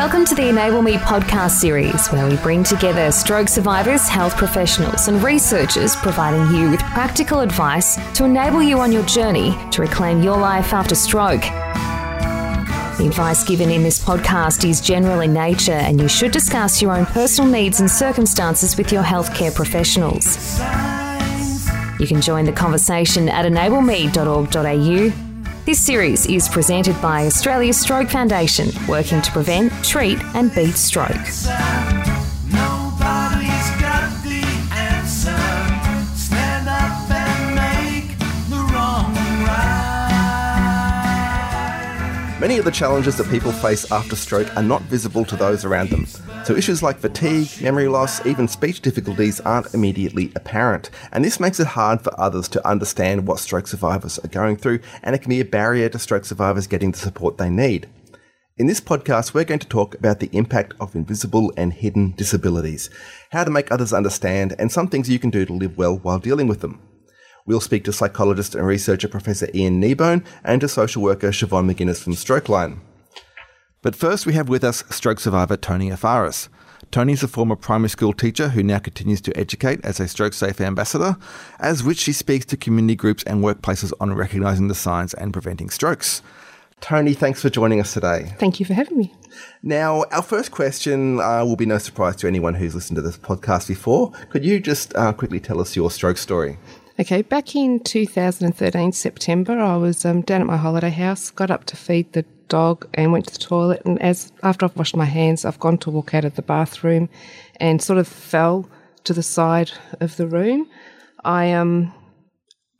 Welcome to the Enable Me podcast series, where we bring together stroke survivors, health professionals, and researchers providing you with practical advice to enable you on your journey to reclaim your life after stroke. The advice given in this podcast is general in nature, and you should discuss your own personal needs and circumstances with your healthcare professionals. You can join the conversation at enableme.org.au this series is presented by Australia's Stroke Foundation, working to prevent, treat, and beat stroke. Many of the challenges that people face after stroke are not visible to those around them. So issues like fatigue, memory loss, even speech difficulties aren't immediately apparent. And this makes it hard for others to understand what stroke survivors are going through, and it can be a barrier to stroke survivors getting the support they need. In this podcast, we're going to talk about the impact of invisible and hidden disabilities, how to make others understand, and some things you can do to live well while dealing with them. We'll speak to psychologist and researcher Professor Ian Kneebone and to social worker Siobhan McGuinness from Strokeline. But first, we have with us stroke survivor Tony Afaris. Tony is a former primary school teacher who now continues to educate as a stroke safe ambassador, as which she speaks to community groups and workplaces on recognising the signs and preventing strokes. Tony, thanks for joining us today. Thank you for having me. Now, our first question uh, will be no surprise to anyone who's listened to this podcast before. Could you just uh, quickly tell us your stroke story? Okay, back in 2013 September, I was um, down at my holiday house, got up to feed the dog, and went to the toilet. And as after I've washed my hands, I've gone to walk out of the bathroom, and sort of fell to the side of the room. I um,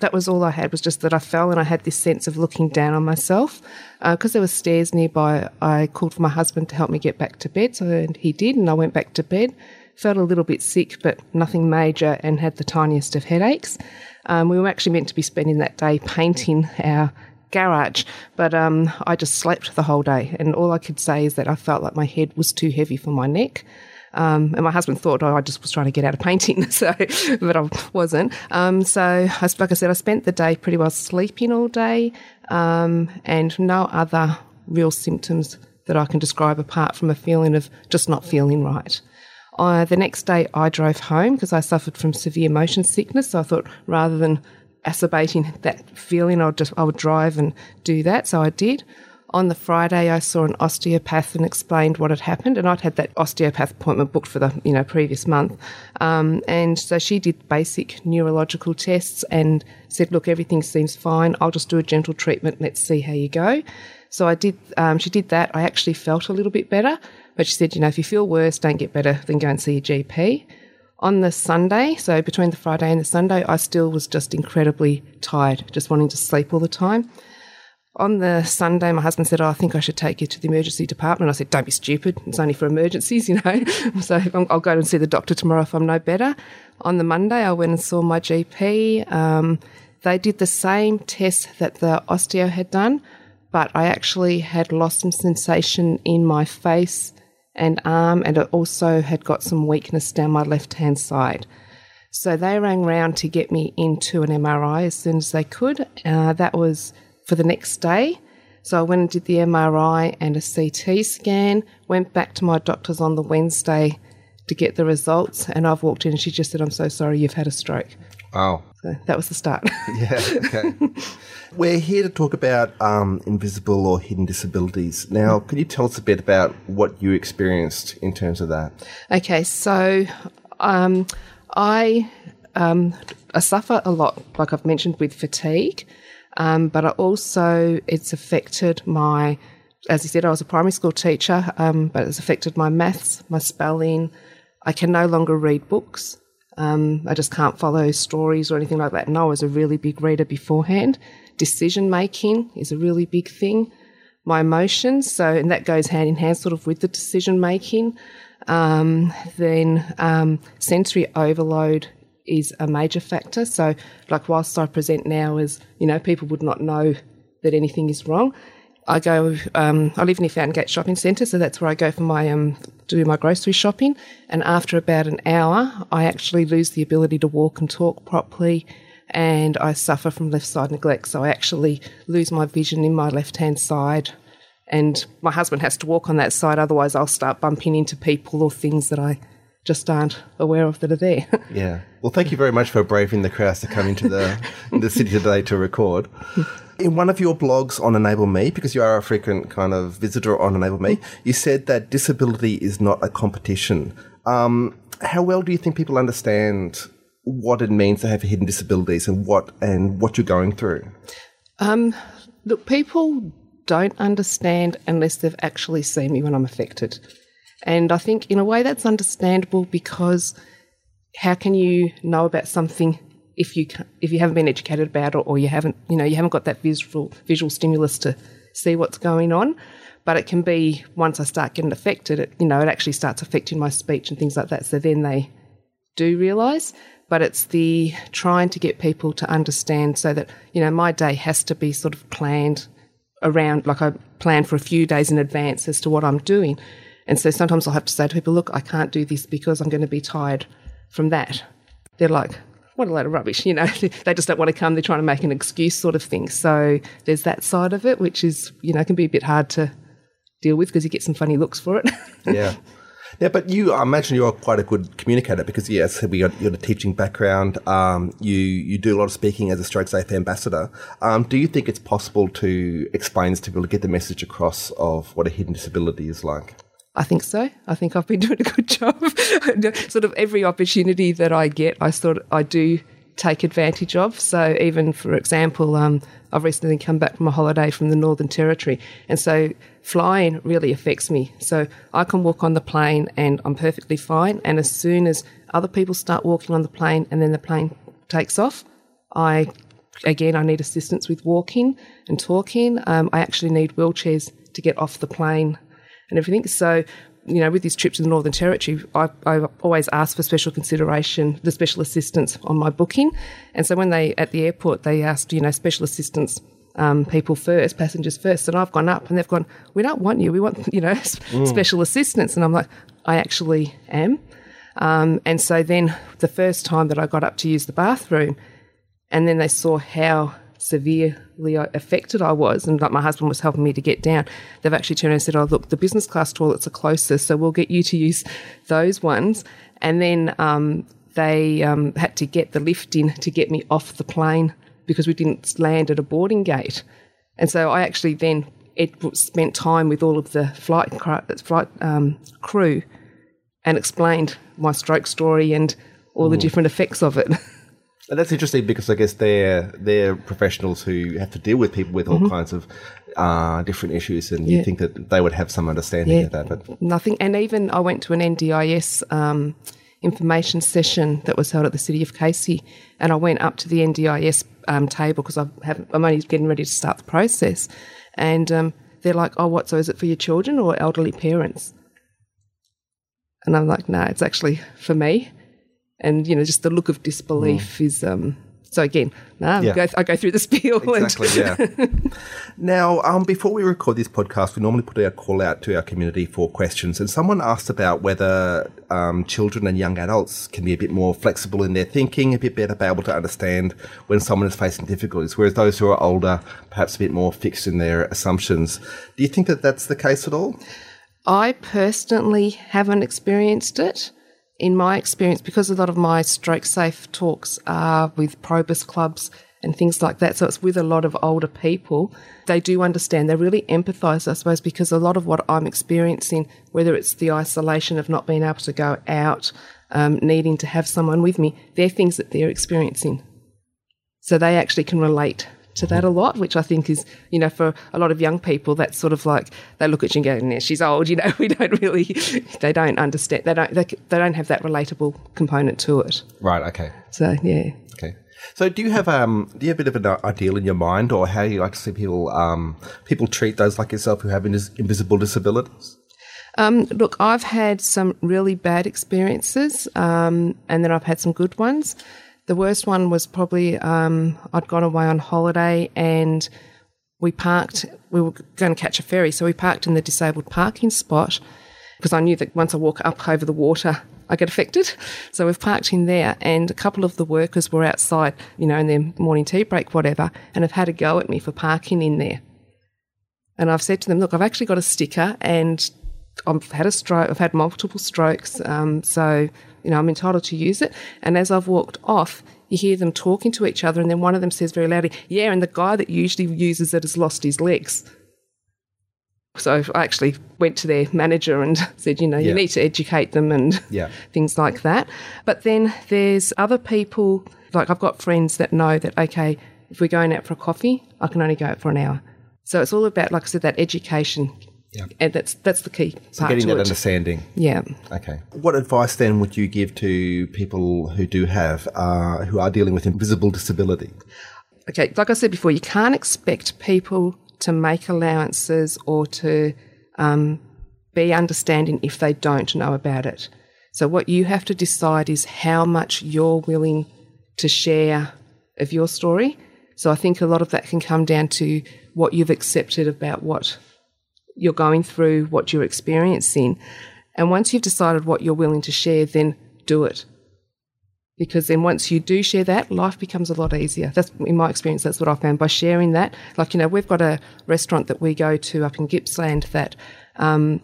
that was all I had was just that I fell, and I had this sense of looking down on myself because uh, there were stairs nearby. I called for my husband to help me get back to bed, so he did, and I went back to bed. Felt a little bit sick, but nothing major, and had the tiniest of headaches. Um, we were actually meant to be spending that day painting our garage, but um, I just slept the whole day. And all I could say is that I felt like my head was too heavy for my neck. Um, and my husband thought oh, I just was trying to get out of painting, so but I wasn't. Um, so, I, like I said, I spent the day pretty well sleeping all day, um, and no other real symptoms that I can describe apart from a feeling of just not feeling right. Uh, the next day, I drove home because I suffered from severe motion sickness. So I thought rather than acerbating that feeling, I would just I would drive and do that. So I did. On the Friday, I saw an osteopath and explained what had happened, and I'd had that osteopath appointment booked for the you know previous month. Um, and so she did basic neurological tests and said, "Look, everything seems fine. I'll just do a gentle treatment. Let's see how you go." So I did. Um, she did that. I actually felt a little bit better. But she said, you know, if you feel worse, don't get better, then go and see your GP. On the Sunday, so between the Friday and the Sunday, I still was just incredibly tired, just wanting to sleep all the time. On the Sunday, my husband said, oh, I think I should take you to the emergency department. I said, Don't be stupid. It's only for emergencies, you know. so I'll go and see the doctor tomorrow if I'm no better. On the Monday, I went and saw my GP. Um, they did the same test that the osteo had done, but I actually had lost some sensation in my face and arm, and it also had got some weakness down my left hand side. So they rang round to get me into an MRI as soon as they could. Uh, that was for the next day. So I went and did the MRI and a CT scan, went back to my doctor's on the Wednesday to get the results, and I've walked in and she just said, I'm so sorry, you've had a stroke. Wow. So that was the start. yeah, okay. We're here to talk about um, invisible or hidden disabilities. Now, could you tell us a bit about what you experienced in terms of that? Okay, so um, I, um, I suffer a lot, like I've mentioned, with fatigue, um, but I also, it's affected my, as you said, I was a primary school teacher, um, but it's affected my maths, my spelling. I can no longer read books. Um, I just can't follow stories or anything like that. And I was a really big reader beforehand. Decision making is a really big thing. My emotions, so, and that goes hand in hand sort of with the decision making. Um, then um, sensory overload is a major factor. So, like, whilst I present now as, you know, people would not know that anything is wrong, I go. Um, I live near Fountain Gate Shopping Centre, so that's where I go for my um, do my grocery shopping. And after about an hour, I actually lose the ability to walk and talk properly, and I suffer from left side neglect. So I actually lose my vision in my left hand side, And my husband has to walk on that side, otherwise, I'll start bumping into people or things that I just aren't aware of that are there. yeah. Well, thank you very much for braving the crowds to come into the, the city today to record. In one of your blogs on Enable Me, because you are a frequent kind of visitor on Enable Me, you said that disability is not a competition. Um, how well do you think people understand what it means to have hidden disabilities and what and what you're going through? Um, look, people don't understand unless they've actually seen me when I'm affected. And I think in a way that's understandable because how can you know about something if you if you haven't been educated about it or you haven't you know you haven't got that visual visual stimulus to see what's going on but it can be once I start getting affected it you know it actually starts affecting my speech and things like that so then they do realize but it's the trying to get people to understand so that you know my day has to be sort of planned around like I plan for a few days in advance as to what I'm doing and so sometimes I'll have to say to people, look, I can't do this because I'm going to be tired from that. They're like, what a load of rubbish, you know. they just don't want to come. They're trying to make an excuse, sort of thing. So there's that side of it, which is, you know, can be a bit hard to deal with because you get some funny looks for it. yeah. Yeah, but you, I imagine you're quite a good communicator because, yes, we got, you got a teaching background. Um, you you do a lot of speaking as a Stroke Safe ambassador. Um, do you think it's possible to explain this to people to get the message across of what a hidden disability is like? I think so. I think I've been doing a good job. sort of every opportunity that I get, I sort of, I do take advantage of. So even for example, um, I've recently come back from a holiday from the Northern Territory, and so flying really affects me. So I can walk on the plane and I'm perfectly fine. And as soon as other people start walking on the plane and then the plane takes off, I again I need assistance with walking and talking. Um, I actually need wheelchairs to get off the plane and everything. So, you know, with these trips to the Northern Territory, I, I always ask for special consideration, the special assistance on my booking. And so when they, at the airport, they asked, you know, special assistance um, people first, passengers first. And I've gone up and they've gone, we don't want you. We want, you know, mm. special assistance. And I'm like, I actually am. Um, and so then the first time that I got up to use the bathroom, and then they saw how severely affected I was, and like my husband was helping me to get down, they've actually turned and said, "Oh, look, the business class toilets are closest, so we'll get you to use those ones." And then um, they um, had to get the lift in to get me off the plane because we didn't land at a boarding gate, and so I actually then it spent time with all of the flight flight um, crew and explained my stroke story and all the different effects of it. And that's interesting because I guess they're they're professionals who have to deal with people with all mm-hmm. kinds of uh, different issues, and yeah. you think that they would have some understanding yeah. of that. But nothing. And even I went to an NDIS um, information session that was held at the City of Casey, and I went up to the NDIS um, table because I'm only getting ready to start the process, and um, they're like, "Oh, what? So is it for your children or elderly parents?" And I'm like, "No, it's actually for me." And you know just the look of disbelief mm. is um so again, nah, yeah. I, go, I go through the spiel. Exactly, yeah. now, um, before we record this podcast, we normally put our call out to our community for questions. And someone asked about whether um, children and young adults can be a bit more flexible in their thinking, a bit better be able to understand when someone is facing difficulties, whereas those who are older, perhaps a bit more fixed in their assumptions. Do you think that that's the case at all? I personally haven't experienced it in my experience, because a lot of my stroke safe talks are with Probus clubs and things like that, so it's with a lot of older people, they do understand. They really empathise, I suppose, because a lot of what I'm experiencing, whether it's the isolation of not being able to go out, um, needing to have someone with me, they're things that they're experiencing. So they actually can relate to that a lot, which I think is, you know, for a lot of young people, that's sort of like they look at you and go, "Yeah, she's old." You know, we don't really, they don't understand, they don't, they, they don't have that relatable component to it. Right. Okay. So yeah. Okay. So do you have um do you have a bit of an ideal in your mind, or how you like to see people um people treat those like yourself who have invisible disabilities? Um, look, I've had some really bad experiences, um, and then I've had some good ones. The worst one was probably um, I'd gone away on holiday and we parked. We were going to catch a ferry, so we parked in the disabled parking spot because I knew that once I walk up over the water, I get affected. So we've parked in there, and a couple of the workers were outside, you know, in their morning tea break, whatever, and have had a go at me for parking in there. And I've said to them, look, I've actually got a sticker and I've had a stroke, I've had multiple strokes, um, so you know I'm entitled to use it. And as I've walked off, you hear them talking to each other, and then one of them says very loudly, "Yeah," and the guy that usually uses it has lost his legs. So I actually went to their manager and said, you know, you need to educate them and Yeah. things like that. But then there's other people, like I've got friends that know that, okay, if we're going out for a coffee, I can only go out for an hour. So it's all about, like I said, that education. Yeah. And that's that's the key So part getting to that it. understanding. Yeah. Okay. What advice then would you give to people who do have, uh, who are dealing with invisible disability? okay, like I said before, you can't expect people to make allowances or to um, be understanding if they don't know about it. So, what you have to decide is how much you're willing to share of your story. So, I think a lot of that can come down to what you've accepted about what you're going through, what you're experiencing. And once you've decided what you're willing to share, then do it because then once you do share that, life becomes a lot easier. That's in my experience. That's what I found by sharing that. Like you know, we've got a restaurant that we go to up in Gippsland that, um,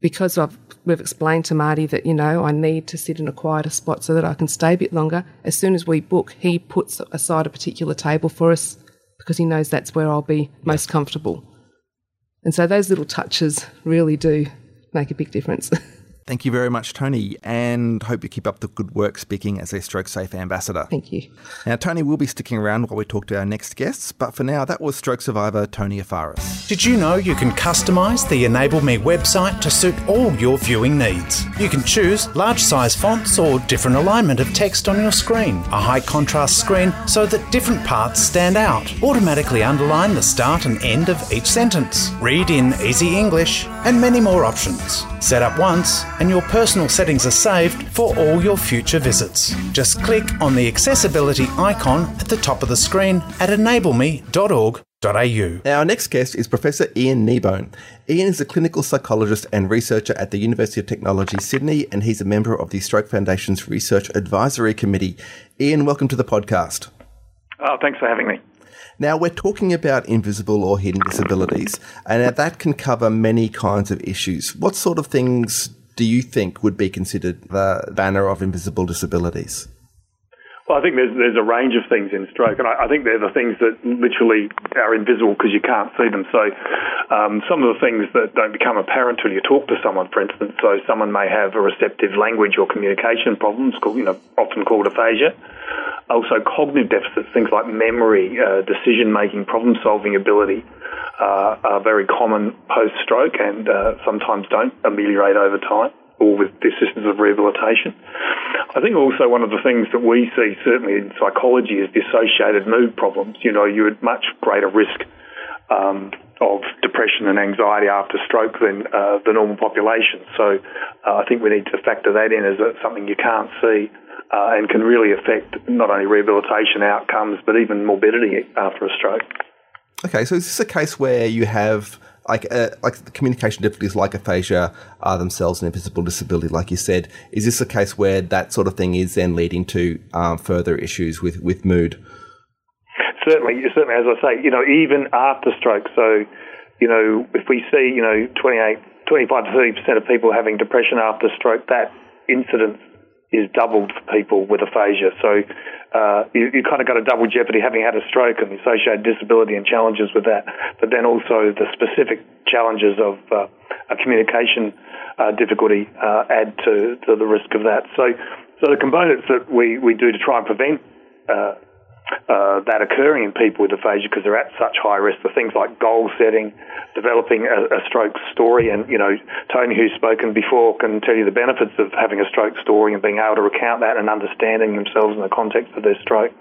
because I've we've explained to Marty that you know I need to sit in a quieter spot so that I can stay a bit longer. As soon as we book, he puts aside a particular table for us because he knows that's where I'll be most comfortable. And so those little touches really do make a big difference. Thank you very much, Tony, and hope you keep up the good work speaking as a Stroke Safe ambassador. Thank you. Now, Tony will be sticking around while we talk to our next guests, but for now, that was stroke survivor Tony Afaris. Did you know you can customize the Enable Me website to suit all your viewing needs? You can choose large size fonts or different alignment of text on your screen, a high contrast screen so that different parts stand out, automatically underline the start and end of each sentence, read in easy English, and many more options. Set up once, and your personal settings are saved for all your future visits. Just click on the accessibility icon at the top of the screen at enableme.org.au. Now, our next guest is Professor Ian Kneebone. Ian is a clinical psychologist and researcher at the University of Technology, Sydney, and he's a member of the Stroke Foundation's Research Advisory Committee. Ian, welcome to the podcast. Oh, thanks for having me. Now, we're talking about invisible or hidden disabilities, and that can cover many kinds of issues. What sort of things do you think would be considered the banner of invisible disabilities? Well, I think there's there's a range of things in stroke, and I, I think they're the things that literally are invisible because you can't see them. So, um, some of the things that don't become apparent till you talk to someone, for instance. So, someone may have a receptive language or communication problems, called you know often called aphasia. Also, cognitive deficits, things like memory, uh, decision making, problem solving ability. Uh, are very common post stroke and uh, sometimes don't ameliorate over time or with the assistance of rehabilitation. I think also one of the things that we see certainly in psychology is the associated mood problems. You know, you're at much greater risk um, of depression and anxiety after stroke than uh, the normal population. So uh, I think we need to factor that in as something you can't see uh, and can really affect not only rehabilitation outcomes but even morbidity after a stroke. Okay, so is this a case where you have like uh, like the communication difficulties like aphasia are themselves an invisible disability, like you said? Is this a case where that sort of thing is then leading to um, further issues with, with mood? Certainly, certainly, as I say, you know, even after stroke. So, you know, if we see, you know, 28, 25 to 30% of people having depression after stroke, that incidence is doubled for people with aphasia. So, uh, you, you kind of got a double jeopardy having had a stroke and the associated disability and challenges with that, but then also the specific challenges of uh, a communication uh, difficulty uh, add to, to the risk of that. So, so the components that we, we do to try and prevent uh, that occurring in people with aphasia because they're at such high risk. The things like goal setting, developing a, a stroke story, and you know Tony, who's spoken before, can tell you the benefits of having a stroke story and being able to recount that and understanding themselves in the context of their stroke.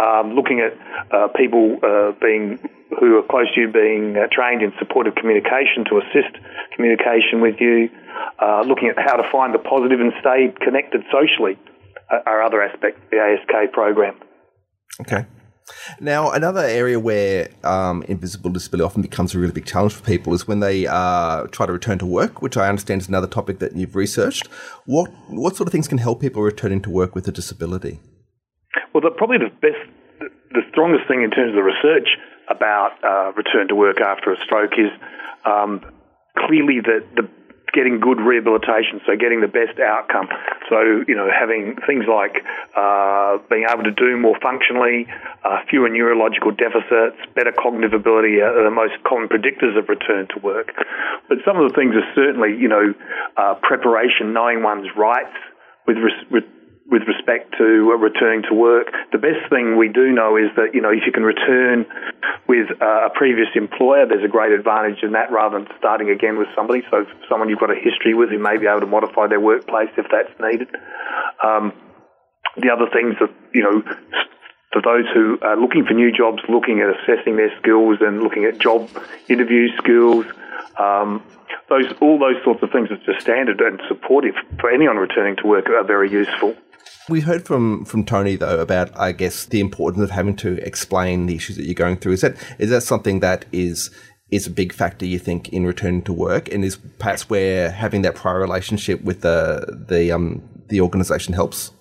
Um, looking at uh, people uh, being who are close to you being uh, trained in supportive communication to assist communication with you. Uh, looking at how to find the positive and stay connected socially uh, are other aspects of the ASK program. Okay. Now, another area where um, invisible disability often becomes a really big challenge for people is when they uh, try to return to work, which I understand is another topic that you've researched. What what sort of things can help people returning to work with a disability? Well, the, probably the best the strongest thing in terms of the research about uh, return to work after a stroke is um, clearly that the getting good rehabilitation, so getting the best outcome. So, you know, having things like uh, being able to do more functionally, uh, fewer neurological deficits, better cognitive ability are the most common predictors of return to work. But some of the things are certainly, you know, uh, preparation, knowing one's rights with, with with respect to uh, returning to work. The best thing we do know is that, you know, if you can return with uh, a previous employer, there's a great advantage in that rather than starting again with somebody. So someone you've got a history with who may be able to modify their workplace if that's needed. Um, the other things that, you know, for those who are looking for new jobs, looking at assessing their skills and looking at job interview skills, um, those all those sorts of things are just standard and supportive for anyone returning to work are very useful. We heard from, from Tony though about I guess the importance of having to explain the issues that you're going through. Is that is that something that is is a big factor you think in returning to work, and is perhaps where having that prior relationship with the the um the organisation helps?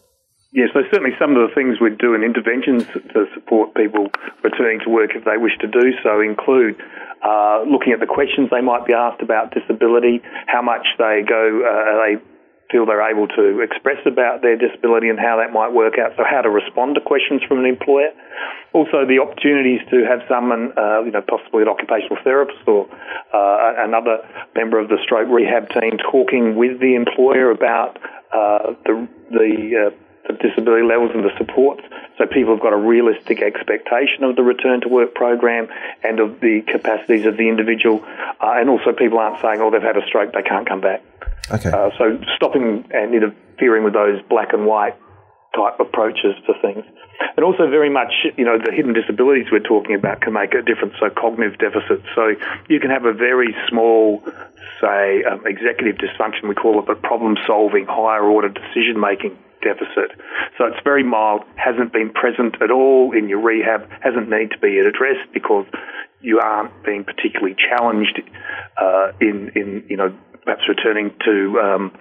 Yes, so certainly some of the things we do and interventions to support people returning to work if they wish to do so include uh, looking at the questions they might be asked about disability, how much they go, uh, they feel they're able to express about their disability and how that might work out. So how to respond to questions from an employer. Also the opportunities to have someone, uh, you know, possibly an occupational therapist or uh, another member of the stroke rehab team talking with the employer about uh, the, the, uh, the disability levels and the supports. So people have got a realistic expectation of the return to work program and of the capacities of the individual. Uh, and also people aren't saying, oh, they've had a stroke, they can't come back. Okay. Uh, so stopping and interfering with those black and white type approaches to things. And also very much, you know, the hidden disabilities we're talking about can make a difference. So cognitive deficits. So you can have a very small, say, um, executive dysfunction, we call it, but problem solving, higher order decision making deficit. So it's very mild, hasn't been present at all in your rehab, hasn't need to be addressed because you aren't being particularly challenged uh, in, in, you know, perhaps returning to um,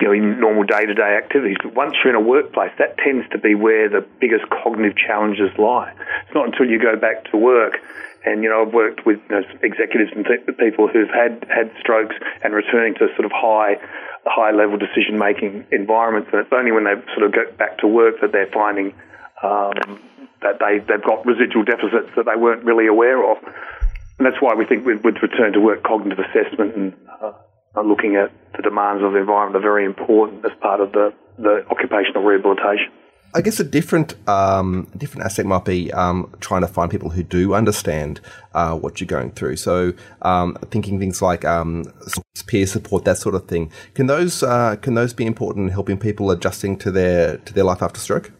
you know in normal day to day activities. But once you're in a workplace, that tends to be where the biggest cognitive challenges lie. It's not until you go back to work. And you know, I've worked with you know, executives and th- people who've had had strokes and returning to sort of high, high level decision making environments. And it's only when they sort of get back to work that they're finding um, that they they've got residual deficits that they weren't really aware of. And that's why we think we would return to work cognitive assessment and uh, looking at the demands of the environment are very important as part of the, the occupational rehabilitation. I guess a different um, different aspect might be um, trying to find people who do understand uh, what you're going through. So, um, thinking things like um, peer support, that sort of thing. Can those uh, can those be important in helping people adjusting to their to their life after stroke?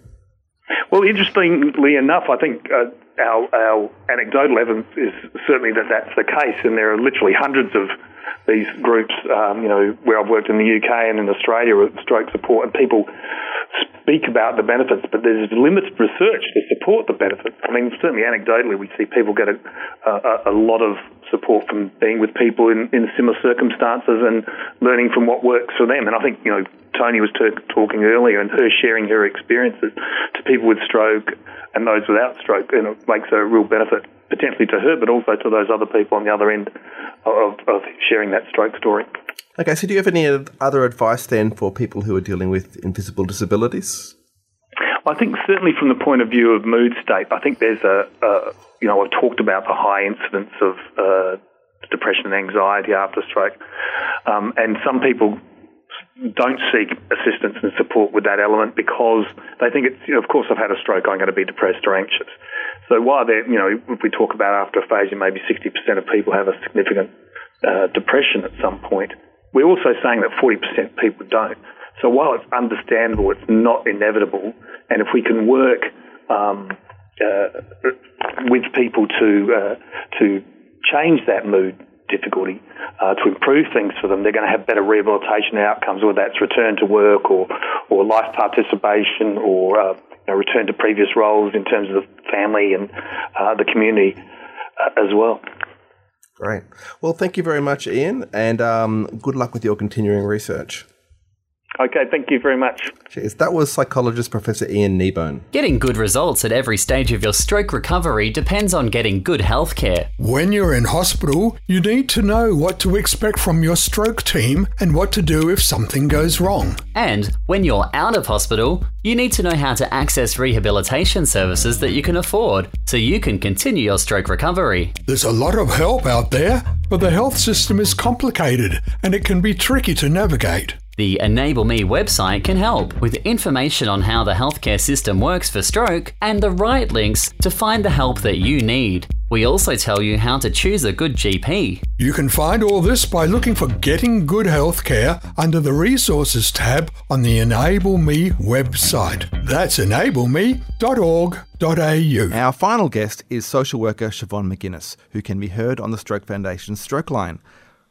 Well, interestingly enough, I think uh, our, our anecdotal evidence is certainly that that's the case, and there are literally hundreds of these groups, um, you know, where I've worked in the UK and in Australia with stroke support, and people speak about the benefits, but there's limited research to support the benefits. I mean, certainly anecdotally, we see people get a, a, a lot of support from being with people in, in similar circumstances and learning from what works for them. And I think, you know, Tony was t- talking earlier and her sharing her experiences to people with stroke and those without stroke, you know, makes a real benefit potentially to her, but also to those other people on the other end of, of sharing that stroke story. Okay, so do you have any other advice then for people who are dealing with invisible disabilities? I think certainly from the point of view of mood state, I think there's a, a you know, I've talked about the high incidence of uh, depression and anxiety after stroke, um, and some people don't seek assistance and support with that element because they think it's, you know, of course, I've had a stroke, I'm going to be depressed or anxious. So while they're, you know, if we talk about after aphasia, maybe 60% of people have a significant uh, depression at some point. We're also saying that 40% people don't. So while it's understandable, it's not inevitable. And if we can work um, uh, with people to uh, to change that mood difficulty, uh, to improve things for them, they're going to have better rehabilitation outcomes, whether that's return to work or or life participation or uh, know, return to previous roles in terms of the family and uh, the community uh, as well. Great. Well, thank you very much, Ian, and um, good luck with your continuing research. Okay, thank you very much. Cheers. That was psychologist Professor Ian Kneebone. Getting good results at every stage of your stroke recovery depends on getting good health care. When you're in hospital, you need to know what to expect from your stroke team and what to do if something goes wrong. And when you're out of hospital, you need to know how to access rehabilitation services that you can afford so you can continue your stroke recovery. There's a lot of help out there, but the health system is complicated and it can be tricky to navigate. The Enable Me website can help with information on how the healthcare system works for stroke and the right links to find the help that you need. We also tell you how to choose a good GP. You can find all this by looking for Getting Good Healthcare under the Resources tab on the Enable Me website. That's enableme.org.au. Our final guest is social worker Siobhan McGuinness, who can be heard on the Stroke Foundation's Stroke Line.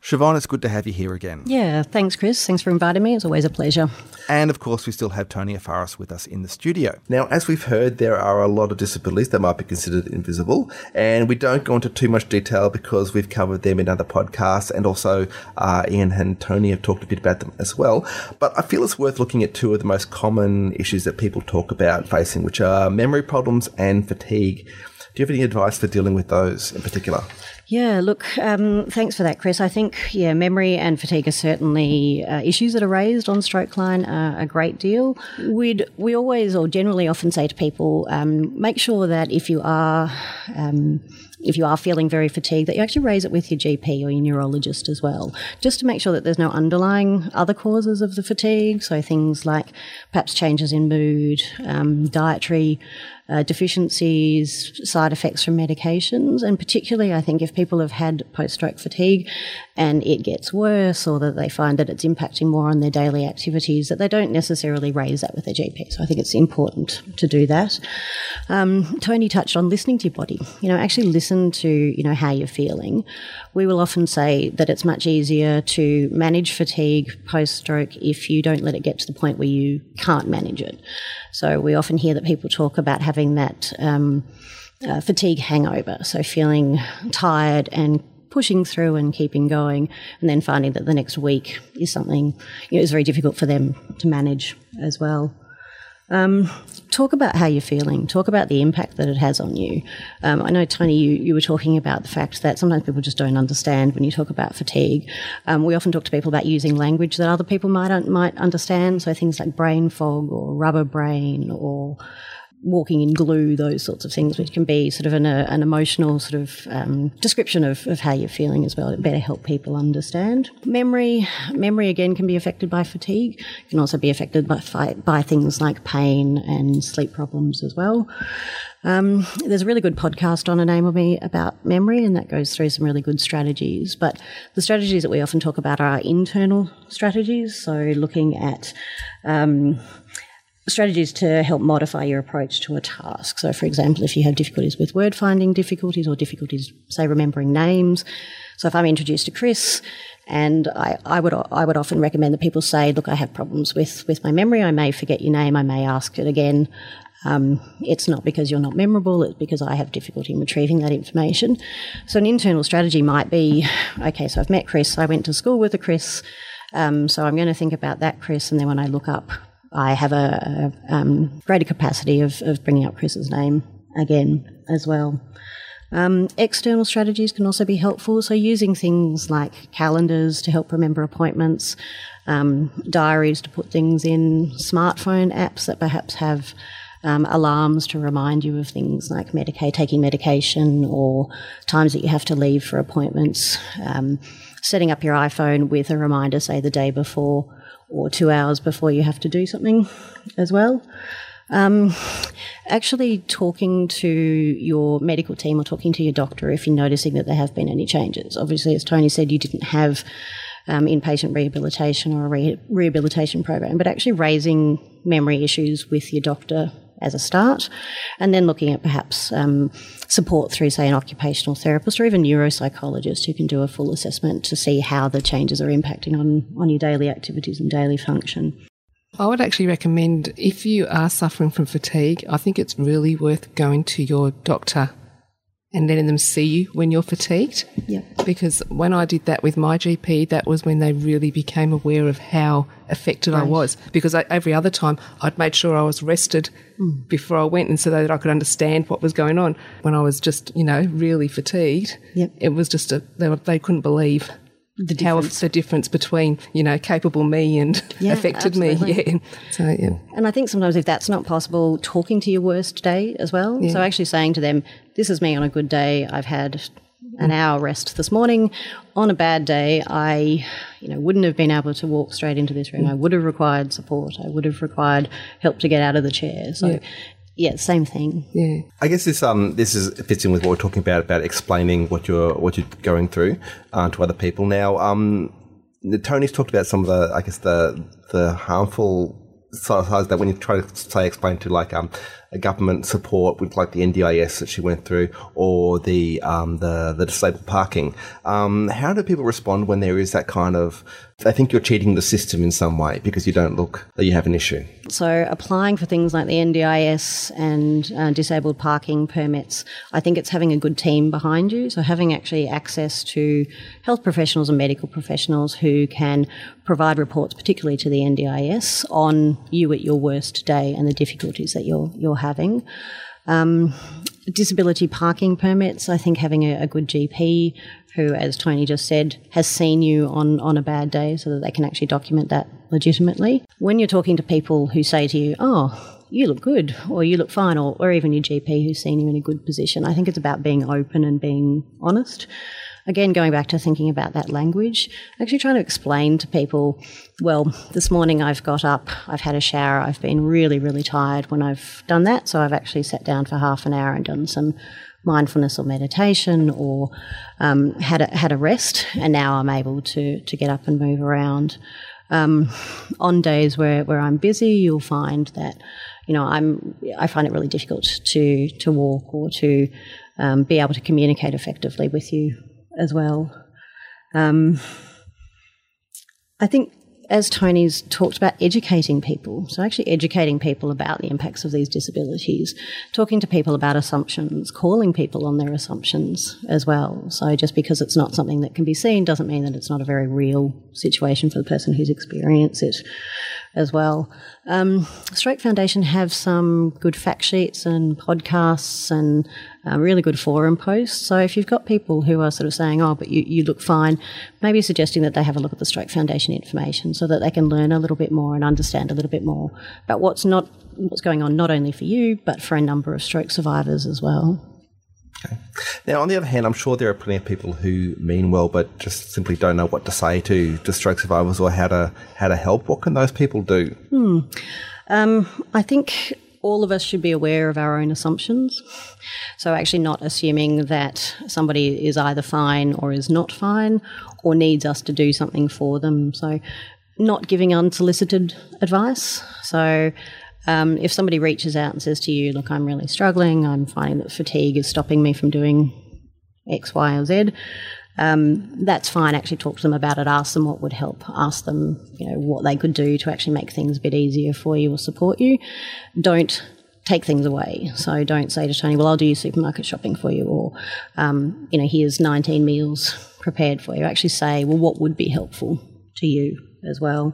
Siobhan, it's good to have you here again. Yeah, thanks, Chris. Thanks for inviting me. It's always a pleasure. And of course, we still have Tony Afaris with us in the studio. Now, as we've heard, there are a lot of disabilities that might be considered invisible, and we don't go into too much detail because we've covered them in other podcasts, and also uh, Ian and Tony have talked a bit about them as well. But I feel it's worth looking at two of the most common issues that people talk about facing, which are memory problems and fatigue. Do you have any advice for dealing with those in particular? Yeah, look, um, thanks for that, Chris. I think, yeah, memory and fatigue are certainly uh, issues that are raised on Stroke Line uh, a great deal. We'd, we always or generally often say to people, um, make sure that if you are um, if you are feeling very fatigued, that you actually raise it with your GP or your neurologist as well, just to make sure that there's no underlying other causes of the fatigue. So things like perhaps changes in mood, um, dietary uh, deficiencies, side effects from medications, and particularly, I think if people have had post-stroke fatigue and it gets worse, or that they find that it's impacting more on their daily activities, that they don't necessarily raise that with their GP. So I think it's important to do that. Um, Tony touched on listening to your body. You know, actually listen to you know how you're feeling. We will often say that it's much easier to manage fatigue post-stroke if you don't let it get to the point where you can't manage it. So we often hear that people talk about having that um, uh, fatigue hangover, so feeling tired and pushing through and keeping going, and then finding that the next week is something you know, is very difficult for them to manage as well. Um, talk about how you're feeling. Talk about the impact that it has on you. Um, I know, Tony, you, you were talking about the fact that sometimes people just don't understand when you talk about fatigue. Um, we often talk to people about using language that other people might might understand. So things like brain fog or rubber brain or walking in glue, those sorts of things, which can be sort of an, uh, an emotional sort of um, description of, of how you're feeling as well. It better help people understand. Memory, memory again can be affected by fatigue. Can also be affected by, by things like pain and sleep problems as well. Um, there's a really good podcast on Enable Me about memory, and that goes through some really good strategies. But the strategies that we often talk about are internal strategies, so looking at um, strategies to help modify your approach to a task. So, for example, if you have difficulties with word finding difficulties or difficulties, say, remembering names. So, if I'm introduced to Chris, and I, I would I would often recommend that people say, "Look, I have problems with with my memory. I may forget your name. I may ask it again. Um, it's not because you're not memorable, it's because I have difficulty in retrieving that information. So, an internal strategy might be okay, so I've met Chris, I went to school with a Chris, um, so I'm going to think about that Chris, and then when I look up, I have a, a um, greater capacity of, of bringing up Chris's name again as well. Um, external strategies can also be helpful. So, using things like calendars to help remember appointments, um, diaries to put things in, smartphone apps that perhaps have um, alarms to remind you of things like medica- taking medication or times that you have to leave for appointments. Um, setting up your iPhone with a reminder, say the day before or two hours before you have to do something as well. Um, actually, talking to your medical team or talking to your doctor if you're noticing that there have been any changes. Obviously, as Tony said, you didn't have um, inpatient rehabilitation or a re- rehabilitation program, but actually raising memory issues with your doctor as a start, and then looking at perhaps um, support through, say, an occupational therapist or even neuropsychologist who can do a full assessment to see how the changes are impacting on, on your daily activities and daily function. I would actually recommend if you are suffering from fatigue, I think it's really worth going to your doctor and letting them see you when you're fatigued. Yeah. Because when I did that with my GP, that was when they really became aware of how affected I was. Because I, every other time I'd made sure I was rested Hmm. before I went, and so that I could understand what was going on. When I was just, you know, really fatigued, Yep. it was just a they, they couldn't believe. The how difference. the difference between you know capable me and Yeah, affected me, yeah. So yeah, And I think sometimes if that's not possible, talking to your worst day as well. So actually saying to them, "This is me on a good day. I've had an hour rest this morning. On a bad day, I, you know, wouldn't have been able to walk straight into this room. I would have required support. I would have required help to get out of the chair. So, yeah, same thing. yeah. I guess this um this is fits in with what we're talking about about explaining what you're what you're going through uh, to other people. Now, um, Tony's talked about some of the I guess the the harmful sides that when you try to say explain to like um a government support with like the NDIS that she went through or the um the the disabled parking. Um, how do people respond when there is that kind of they think you're cheating the system in some way because you don't look that you have an issue. So, applying for things like the NDIS and uh, disabled parking permits, I think it's having a good team behind you. So, having actually access to health professionals and medical professionals who can provide reports, particularly to the NDIS, on you at your worst day and the difficulties that you're you're having. Um, disability parking permits, I think having a, a good GP who, as Tony just said, has seen you on, on a bad day so that they can actually document that legitimately. When you're talking to people who say to you, oh, you look good, or you look fine, or, or even your GP who's seen you in a good position, I think it's about being open and being honest. Again, going back to thinking about that language, actually trying to explain to people, well, this morning I've got up, I've had a shower, I've been really, really tired when I've done that, so I've actually sat down for half an hour and done some mindfulness or meditation or um, had, a, had a rest, and now I'm able to, to get up and move around. Um, on days where, where I'm busy, you'll find that, you know, I'm, I find it really difficult to, to walk or to um, be able to communicate effectively with you as well. Um, I think as Tony's talked about educating people, so actually educating people about the impacts of these disabilities, talking to people about assumptions, calling people on their assumptions as well. So just because it's not something that can be seen doesn't mean that it's not a very real situation for the person who's experienced it as well. Um, Stroke Foundation have some good fact sheets and podcasts and really good forum posts. So if you've got people who are sort of saying, oh, but you, you look fine, maybe suggesting that they have a look at the Stroke Foundation information so that they can learn a little bit more and understand a little bit more about what's not what's going on not only for you but for a number of stroke survivors as well. Okay. Now, on the other hand, I'm sure there are plenty of people who mean well, but just simply don't know what to say to, to stroke survivors or how to how to help. What can those people do? Um, I think all of us should be aware of our own assumptions. So, actually, not assuming that somebody is either fine or is not fine or needs us to do something for them. So, not giving unsolicited advice. So, um, if somebody reaches out and says to you, Look, I'm really struggling, I'm finding that fatigue is stopping me from doing X, Y, or Z. Um, that's fine. Actually, talk to them about it. Ask them what would help. Ask them, you know, what they could do to actually make things a bit easier for you or support you. Don't take things away. So don't say to Tony, "Well, I'll do your supermarket shopping for you," or, um, you know, here's 19 meals prepared for you. Actually, say, "Well, what would be helpful to you as well."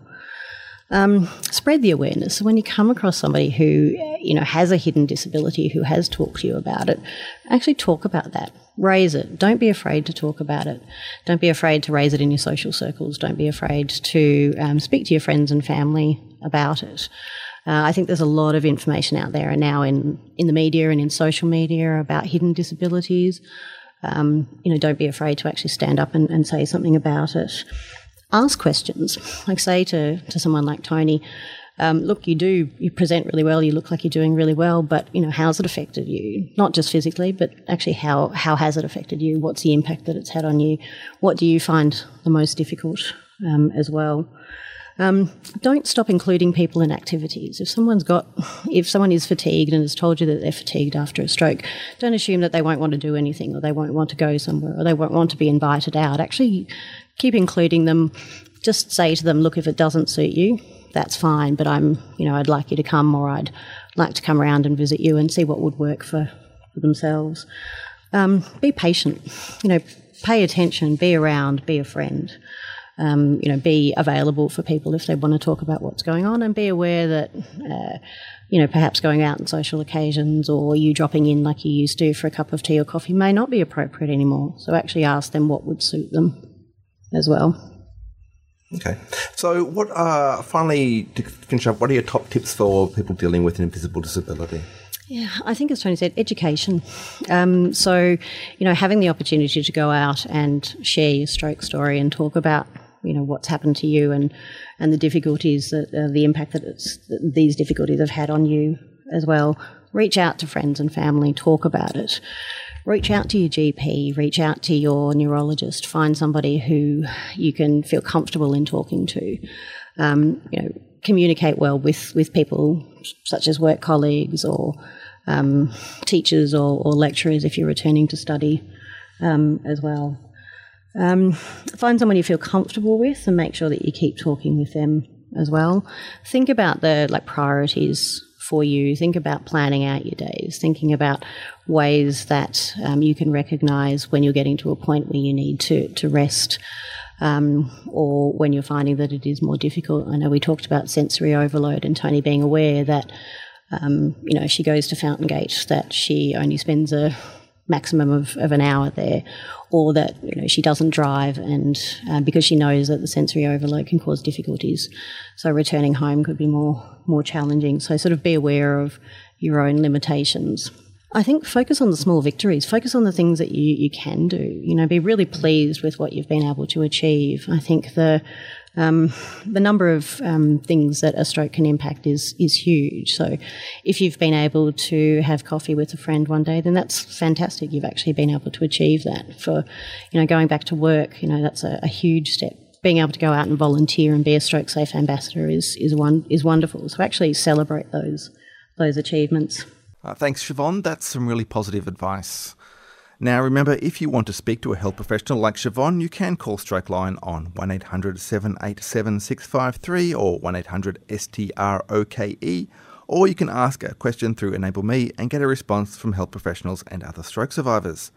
um, spread the awareness. So when you come across somebody who, you know, has a hidden disability, who has talked to you about it, actually talk about that. Raise it. Don't be afraid to talk about it. Don't be afraid to raise it in your social circles. Don't be afraid to um, speak to your friends and family about it. Uh, I think there's a lot of information out there now in, in the media and in social media about hidden disabilities. Um, you know, don't be afraid to actually stand up and, and say something about it ask questions. Like say to, to someone like Tony, um, look, you do, you present really well, you look like you're doing really well, but, you know, how's it affected you? Not just physically, but actually how, how has it affected you? What's the impact that it's had on you? What do you find the most difficult um, as well? Um, don't stop including people in activities. If someone's got, if someone is fatigued and has told you that they're fatigued after a stroke, don't assume that they won't want to do anything or they won't want to go somewhere or they won't want to be invited out. Actually, keep including them. Just say to them, look, if it doesn't suit you, that's fine, but I'm, you know, I'd like you to come or I'd like to come around and visit you and see what would work for, for themselves. Um, be patient. You know, pay attention, be around, be a friend. Um, you know, be available for people if they want to talk about what's going on, and be aware that, uh, you know, perhaps going out on social occasions or you dropping in like you used to for a cup of tea or coffee may not be appropriate anymore. So actually ask them what would suit them as well. Okay. So, what are finally to finish up? What are your top tips for people dealing with an invisible disability? Yeah, I think as Tony said, education. Um, so, you know, having the opportunity to go out and share your stroke story and talk about, you know, what's happened to you and and the difficulties that uh, the impact that, that these difficulties have had on you as well. Reach out to friends and family, talk about it. Reach out to your GP, reach out to your neurologist, find somebody who you can feel comfortable in talking to. Um, you know, communicate well with, with people such as work colleagues or um, teachers or, or, lecturers if you're returning to study um, as well. Um, find someone you feel comfortable with and make sure that you keep talking with them as well. Think about the like priorities for you. Think about planning out your days, thinking about ways that um, you can recognize when you're getting to a point where you need to, to rest. Um, or when you're finding that it is more difficult. I know we talked about sensory overload and Tony being aware that, um, you know, she goes to Fountain Gate, that she only spends a maximum of, of an hour there, or that you know she doesn't drive, and uh, because she knows that the sensory overload can cause difficulties, so returning home could be more more challenging. So sort of be aware of your own limitations. I think focus on the small victories. Focus on the things that you, you can do. You know, be really pleased with what you've been able to achieve. I think the um, the number of um, things that a stroke can impact is is huge. So, if you've been able to have coffee with a friend one day, then that's fantastic. You've actually been able to achieve that. For you know, going back to work, you know, that's a, a huge step. Being able to go out and volunteer and be a stroke safe ambassador is is one is wonderful. So, actually celebrate those those achievements. Uh, thanks, Siobhan. That's some really positive advice. Now, remember, if you want to speak to a health professional like Siobhan, you can call Stroke Line on 1800 787 653 or 1800 STROKE, or you can ask a question through Enable Me and get a response from health professionals and other stroke survivors.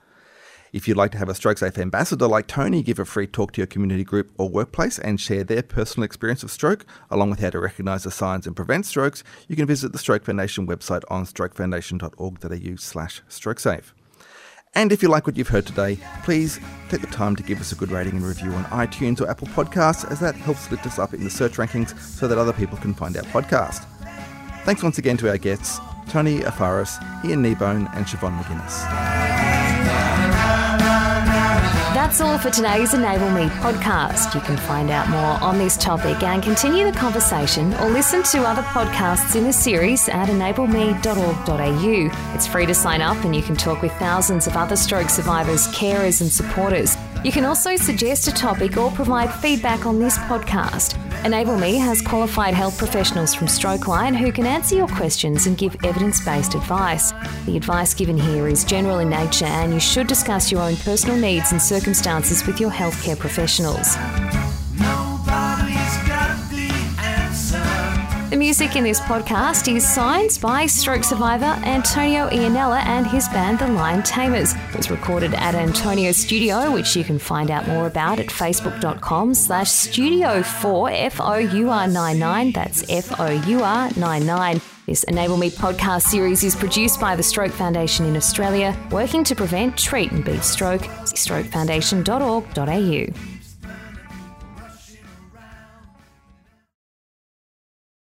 If you'd like to have a Stroke Safe ambassador like Tony give a free talk to your community group or workplace and share their personal experience of stroke, along with how to recognise the signs and prevent strokes, you can visit the Stroke Foundation website on strokefoundation.org.au slash strokesafe. And if you like what you've heard today, please take the time to give us a good rating and review on iTunes or Apple Podcasts, as that helps lift us up in the search rankings so that other people can find our podcast. Thanks once again to our guests, Tony Afaris, Ian Kneebone, and Siobhan McGuinness. That's all for today's Enable Me podcast. You can find out more on this topic and continue the conversation or listen to other podcasts in the series at enableme.org.au. It's free to sign up and you can talk with thousands of other stroke survivors, carers, and supporters. You can also suggest a topic or provide feedback on this podcast. Enable Me has qualified health professionals from Strokeline who can answer your questions and give evidence based advice. The advice given here is general in nature and you should discuss your own personal needs and circumstances with your healthcare professionals. Music in this podcast is signed by stroke survivor Antonio Ianella and his band The Lion Tamers. It was recorded at Antonio's studio, which you can find out more about at facebook.com slash studio 4 F-O-U-R-99. That's F-O-U-R-99. This Enable Me podcast series is produced by the Stroke Foundation in Australia, working to prevent, treat and beat stroke. Strokefoundation.org.au.